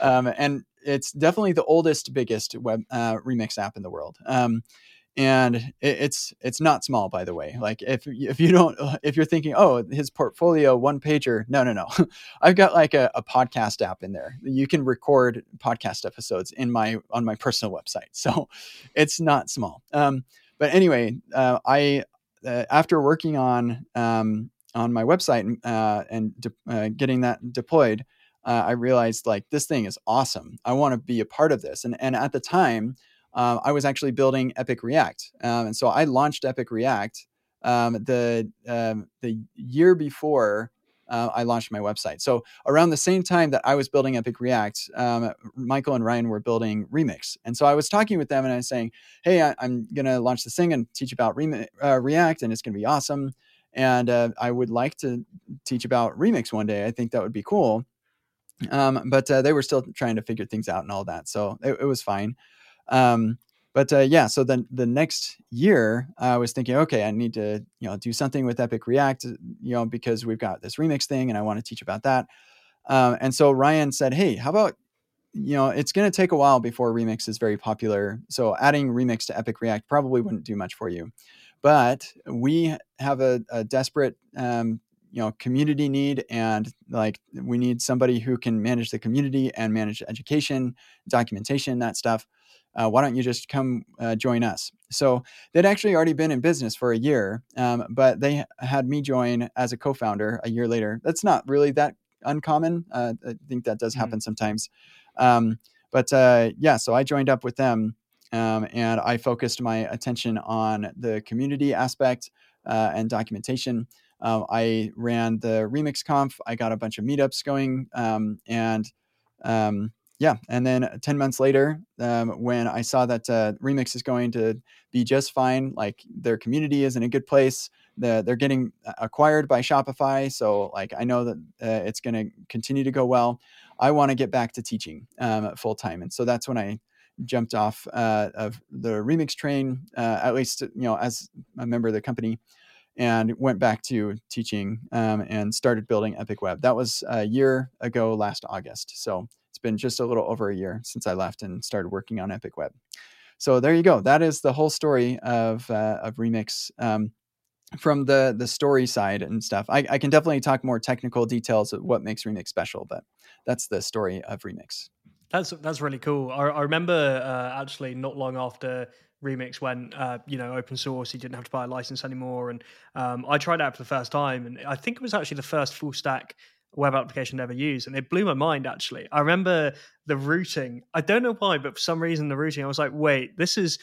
um, and it's definitely the oldest, biggest web uh, remix app in the world. Um, and it, it's it's not small by the way. Like if if you don't if you're thinking oh his portfolio one pager no no no. I've got like a, a, podcast app in there. You can record podcast episodes in my on my personal website. So it's not small. Um, but anyway uh, i uh, after working on um, on my website uh, and de- uh, getting that deployed uh, i realized like this thing is awesome. I want to be a part of this. And and at the time uh, I was actually building Epic React, um, and so I launched Epic React um, the um, the year before uh, I launched my website. So around the same time that I was building Epic React, um, Michael and Ryan were building Remix, and so I was talking with them and I was saying, "Hey, I, am going to launch this thing and teach about Remi- uh, React, and it's going to be awesome." And uh, I would like to teach about Remix one day. I think that would be cool. Um, but uh, they were still trying to figure things out and all that, so it, it was fine. Um, but uh, yeah, so then the next year, I was thinking, okay, I need to you know do something with Epic React, uh, you know, because we've got this remix thing, and I want to teach about that. Um, and so Ryan said, hey, how about you know, it's going to take a while before Remix is very popular. So adding Remix to Epic React probably wouldn't do much for you. But we have a, a desperate, um, you know, community need, and like we need somebody who can manage the community and manage education, documentation, that stuff uh, why don't you just come uh, join us? So they'd actually already been in business for a year, um, but they had me join as a co founder a year later. That's not really that uncommon. Uh, I think that does mm-hmm. happen mm-hmm. sometimes. Um, but uh, yeah, so I joined up with them um, and I focused my attention on the community aspect uh, and documentation. um, I ran the Remix Conf. I got a bunch of meetups going, um, and um, yeah, and then 10 months later, um, when I saw that uh, Remix is going to be just fine, like their community is in a good place, the, they're getting acquired by Shopify. So, like, I know that uh, it's going to continue to go well. I want to get back to teaching um, full time. And so that's when I jumped off uh, of the Remix train, uh, at least, you know, as a member of the company and went back to teaching um, and started building Epic Web. That was a year ago last August. So it's been just a little over a year since I left and started working on Epic Web. So there you go. That is the whole story of uh, of Remix. Um, from the the story side and stuff, I, I can definitely talk more technical details of what makes Remix special, but that's the story of Remix. That's that's really cool. I, I remember uh, actually not long after Remix went, uh, you know, open source. You didn't have to buy a license anymore, and um, I tried out for the first time, and I think it was actually the first full stack web application ever used and it blew my mind actually. I remember the routing. I don't know why but for some reason the routing i was like wait this is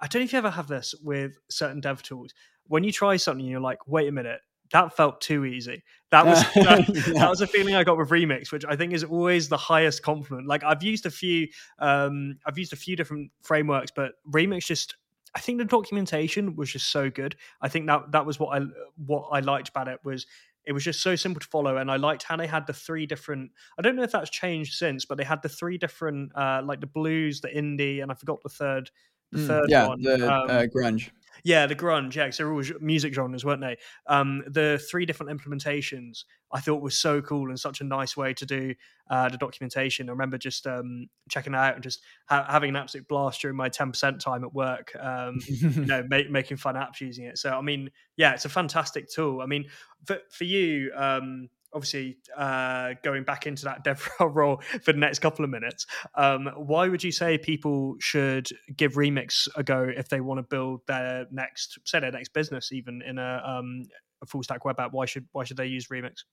i don't know if you ever have this with certain dev tools. When you try something you're like wait a minute that felt too easy. That was that, yeah. that, was a feeling i got with remix which i think is always the highest compliment. Like i've used a few um i've used a few different frameworks but remix just I think the documentation was just so good. I think that that was what I what I liked about it was it was just so simple to follow, and I liked how they had the three different. I don't know if that's changed since, but they had the three different, uh, like the blues, the indie, and I forgot the third, the mm, third yeah, one. the um, uh, grunge. Yeah, the grunge. Yeah, because they're all music genres, weren't they? Um, the three different implementations I thought was so cool and such a nice way to do uh, the documentation. I remember just um, checking it out and just ha- having an absolute blast during my ten percent time at work. Um, you know, make, making fun apps using it. So I mean, yeah, it's a fantastic tool. I mean, for for you. Um, obviously uh, going back into that dev role for the next couple of minutes, um, why would you say people should give Remix a go if they want to build their next, say their next business, even in a, um, a full stack web app? Why should why should they use Remix?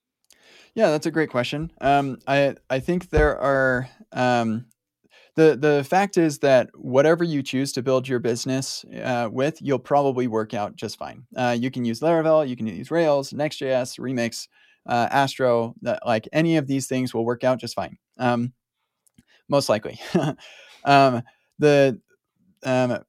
Yeah, that's a great question. Um, I I think there are um, the the fact is that whatever you choose to build your business uh, with, you'll probably work out just fine. Uh, you can use Laravel, you can use Rails, Next.js, Remix, uh, Astro, that, like any of these things will work out just fine. Um, most likely. um, the um,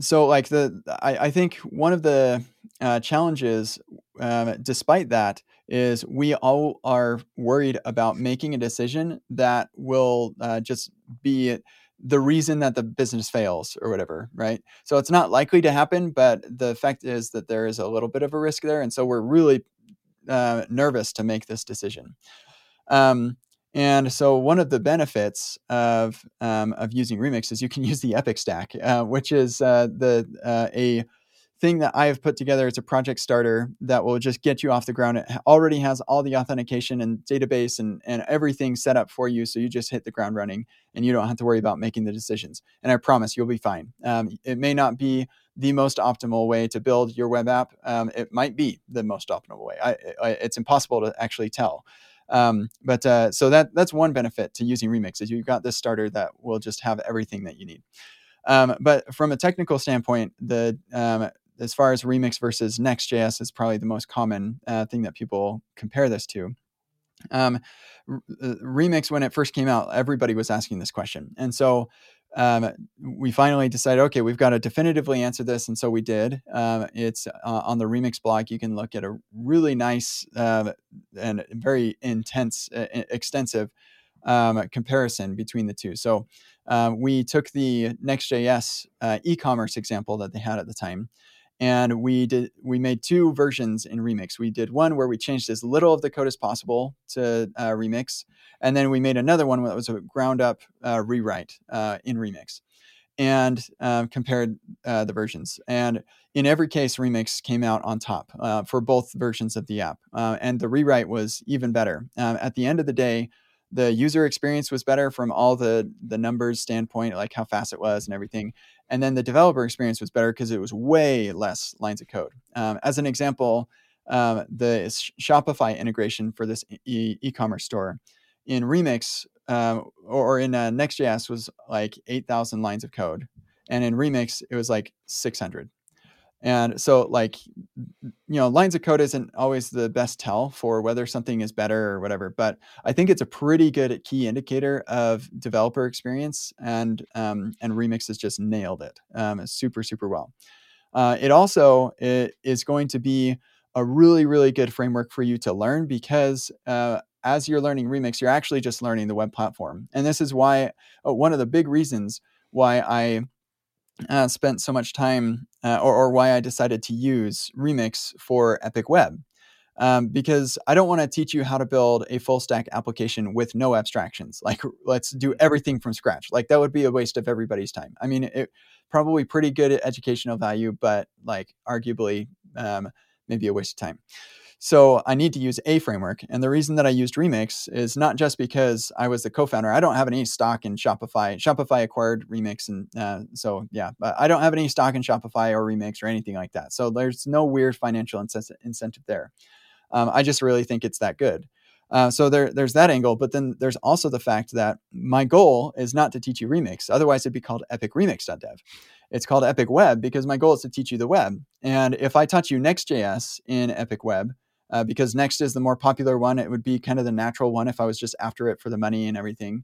so like the I, I think one of the uh, challenges, um, despite that, is we all are worried about making a decision that will uh, just be the reason that the business fails or whatever, right? So it's not likely to happen, but the fact is that there is a little bit of a risk there, and so we're really uh, nervous to make this decision. Um, and so one of the benefits of um, of using Remix is you can use the Epic Stack, uh, which is uh, the uh, a thing that I have put together. It's a project starter that will just get you off the ground. It already has all the authentication and database and, and everything set up for you. So you just hit the ground running and you don't have to worry about making the decisions. And I promise you'll be fine. Um, it may not be the most optimal way to build your web app. Um, it might be the most optimal way. I, I, it's impossible to actually tell. Um, but uh, so that that's one benefit to using Remix is you've got this starter that will just have everything that you need. Um, but from a technical standpoint, the um, as far as Remix versus Next.js is probably the most common uh, thing that people compare this to. Um, uh, Remix, when it first came out, everybody was asking this question, and so um, we finally decided, okay, we've got to definitively answer this, and so we did. Um, it's uh, on the Remix blog. You can look at a really nice uh, and very intense, uh, extensive um, comparison between the two. So um, we took the Next.js uh, e-commerce example that they had at the time, and we did we made two versions in remix. We did one where we changed as little of the code as possible to uh, remix and then we made another one that was a ground up uh, rewrite uh, in remix and um, compared uh, the versions. And in every case remix came out on top uh, for both versions of the app uh, and the rewrite was even better. At the end of the day the user experience was better from all the the numbers standpoint like how fast it was and everything and then the developer experience was better because it was way less lines of code. Um, as an example um, the shopify integration for this e- e-commerce store in remix um, or in uh, next.js was like 8000 lines of code and in remix it was like 600 And so, like, you know, lines of code isn't always the best tell for whether something is better or whatever, but I think it's a pretty good key indicator of developer experience. And um, and Remix has just nailed it, um, super super well. Uh, it also it is going to be a really really good framework for you to learn because uh, as you're learning Remix, you're actually just learning the web platform, and this is why uh, one of the big reasons why I uh, spent so much time, uh, or, or, why I decided to use Remix for Epic Web. Um, because I don't want to teach you how to build a full stack application with no abstractions. Like, let's do everything from scratch. Like, that would be a waste of everybody's time. I mean, it probably pretty good at educational value, but like, arguably, um, maybe a waste of time. So I need to use a framework. And the reason that I used Remix is not just because I was the co-founder. I don't have any stock in Shopify. Shopify acquired Remix, and uh, so yeah, but I don't have any stock in Shopify or Remix or anything like that. So there's no weird financial incentive there. Um, I just really think it's that good. Uh, so there, there's that angle, but then there's also the fact that my goal is not to teach you Remix. Otherwise, it'd be called Epic Remix.dev. It's called Epic Web because my goal is to teach you the web. And if I taught you Next.js in Epic Web, uh, because Next is the more popular one. It would be kind of the natural one if I was just after it for the money and everything.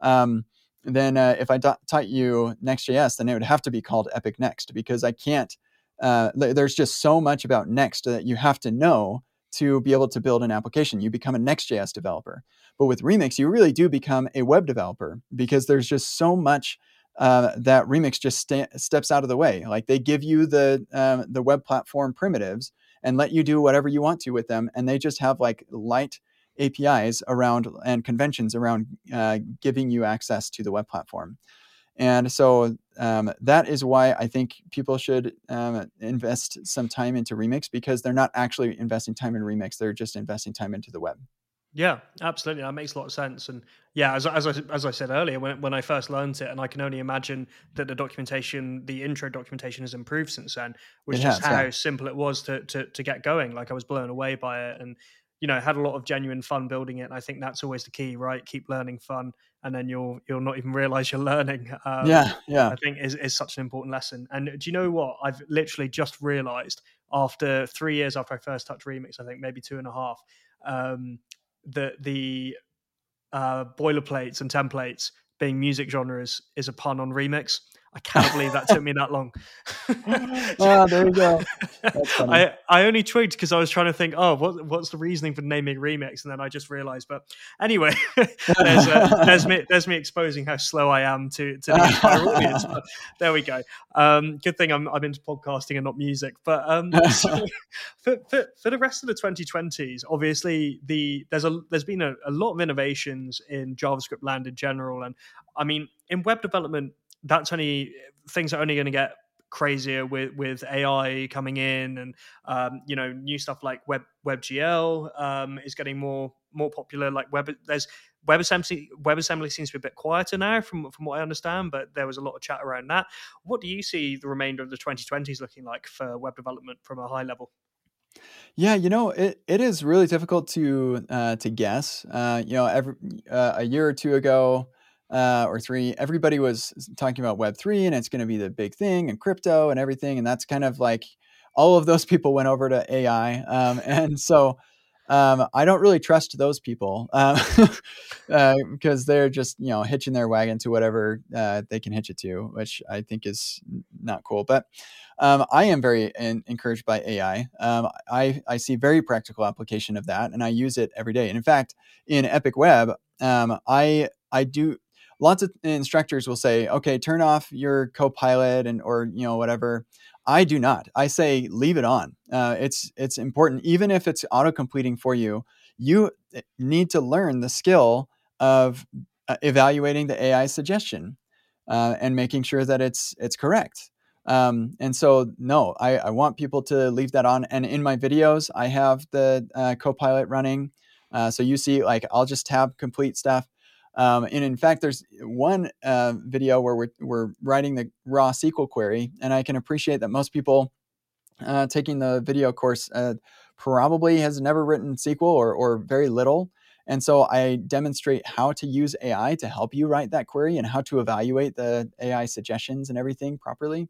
Um, then uh, if I ta- taught you Next.js, then it would have to be called Epic Next because I can't. Uh, there's just so much about Next that you have to know to be able to build an application. You become a Next.js developer. But with Remix, you really do become a web developer because there's just so much uh, that Remix just st- steps out of the way. Like they give you the um, the web platform primitives, and let you do whatever you want to with them. And they just have like light APIs around and conventions around uh, giving you access to the web platform. And so um, that is why I think people should um, invest some time into Remix because they're not actually investing time in Remix, they're just investing time into the web. Yeah, absolutely. That makes a lot of sense. And yeah, as, as, I, as I said earlier, when, when I first learned it, and I can only imagine that the documentation, the intro documentation has improved since then, which is how yeah. simple it was to, to, to get going. Like I was blown away by it and, you know, had a lot of genuine fun building it. And I think that's always the key, right? Keep learning fun and then you'll, you'll not even realize you're learning. Um, yeah. Yeah. I think is, is such an important lesson. And do you know what? I've literally just realized after three years after I first touched Remix, I think maybe two and a half, um, that the uh, boilerplates and templates being music genres is a pun on remix. I can't believe that took me that long. oh, there you go. I, I only twigged because I was trying to think, oh, what, what's the reasoning for naming remix? And then I just realized. But anyway, there's, uh, there's, me, there's me exposing how slow I am to, to the entire audience. But there we go. Um, good thing I'm, I'm into podcasting and not music. But um, so for, for, for, the rest of the 2020s, obviously, the there's a there's been a, a lot of innovations in JavaScript land in general. And I mean, in web development, that's only things are only going to get crazier with with AI coming in, and um, you know new stuff like Web WebGL um, is getting more more popular. Like Web, there's WebAssembly. WebAssembly seems to be a bit quieter now, from from what I understand, but there was a lot of chat around that. What do you see the remainder of the 2020s looking like for web development from a high level? Yeah, you know, it, it is really difficult to uh, to guess. Uh, you know, every uh, a year or two ago, uh, or three, everybody was talking about Web three, and it's going to be the big thing, and crypto and everything, and that's kind of like all of those people went over to AI, um, and so um, I don't really trust those people um, uh, because they're just you know hitching their wagon to whatever uh, they can hitch it to, which I think is not cool. But um, I am very in, encouraged by AI. Um, I I see very practical application of that, and I use it every day. And in fact, in Epic Web, um, I I do lots of instructors will say, okay, turn off your copilot and or you know whatever. I do not. I say leave it on. Uh, it's it's important, even if it's auto completing for you. You eh, need to learn the skill of uh, evaluating the AI suggestion uh, and making sure that it's it's correct. Um, and so, no, I, I, want people to leave that on. And in my videos, I have the uh, Copilot running. Uh, so you see, like, I'll just tab complete stuff. Um, and in fact, there's one uh, video where we're, we're writing the raw SQL query, and I can appreciate that most people uh, taking the video course uh, probably has never written SQL or, or very little. And so I demonstrate how to use AI to help you write that query and how to evaluate the AI suggestions and everything properly.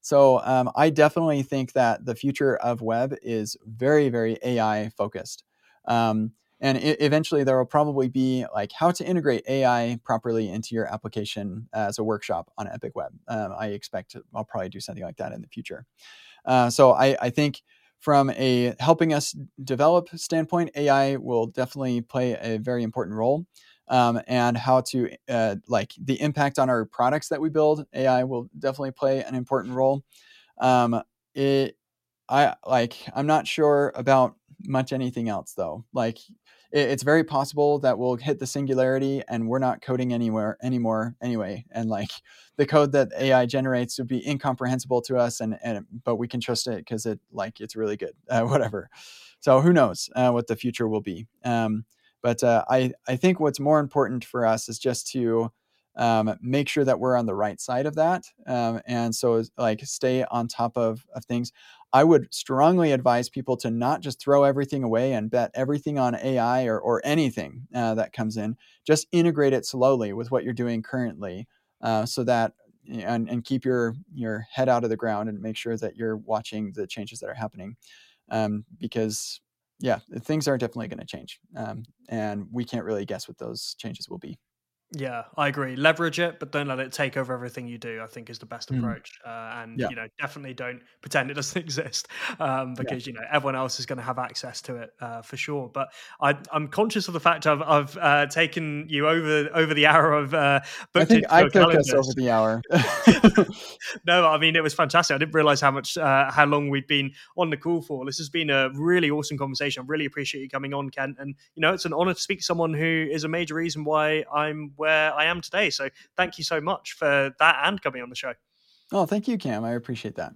So um, I definitely think that the future of web is very, very AI focused. Um, and eventually there will probably be like how to integrate AI properly into your application as a workshop on Epic Web. Um, I expect I'll probably do something like that in the future. Uh, so I, I think from a helping us develop standpoint, AI will definitely play a very important role. Um, and how to uh, like the impact on our products that we build, AI will definitely play an important role. Um, it, I like, I'm not sure about much anything else though. Like, it's very possible that we'll hit the singularity and we're not coding anywhere anymore anyway. And like, the code that AI generates would be incomprehensible to us, and and but we can trust it because it like it's really good, uh, whatever. So who knows uh, what the future will be? Um, but uh, I I think what's more important for us is just to um, make sure that we're on the right side of that, um, and so like stay on top of of things. I would strongly advise people to not just throw everything away and bet everything on AI or, or anything uh, that comes in. Just integrate it slowly with what you're doing currently uh, so that and, and keep your your head out of the ground and make sure that you're watching the changes that are happening um, because yeah things are definitely going to change um, and we can't really guess what those changes will be yeah, I agree. Leverage it, but don't let it take over everything you do. I think is the best mm. approach. Mm. Uh, and yeah. you know, definitely don't pretend it doesn't exist um, because yeah. you know everyone else is going to have access to it uh, for sure. But I, am conscious of the fact I've, I've uh, taken you over over the hour of. Uh, I think I took us over the hour. no, I mean it was fantastic. I didn't realize how much uh, how long we'd been on the call for. This has been a really awesome conversation. I really appreciate you coming on, Kent. And you know, it's an honor to speak to someone who is a major reason why I'm where I am today. So thank you so much for that and coming on the show. Oh, thank you, Cam. I appreciate that.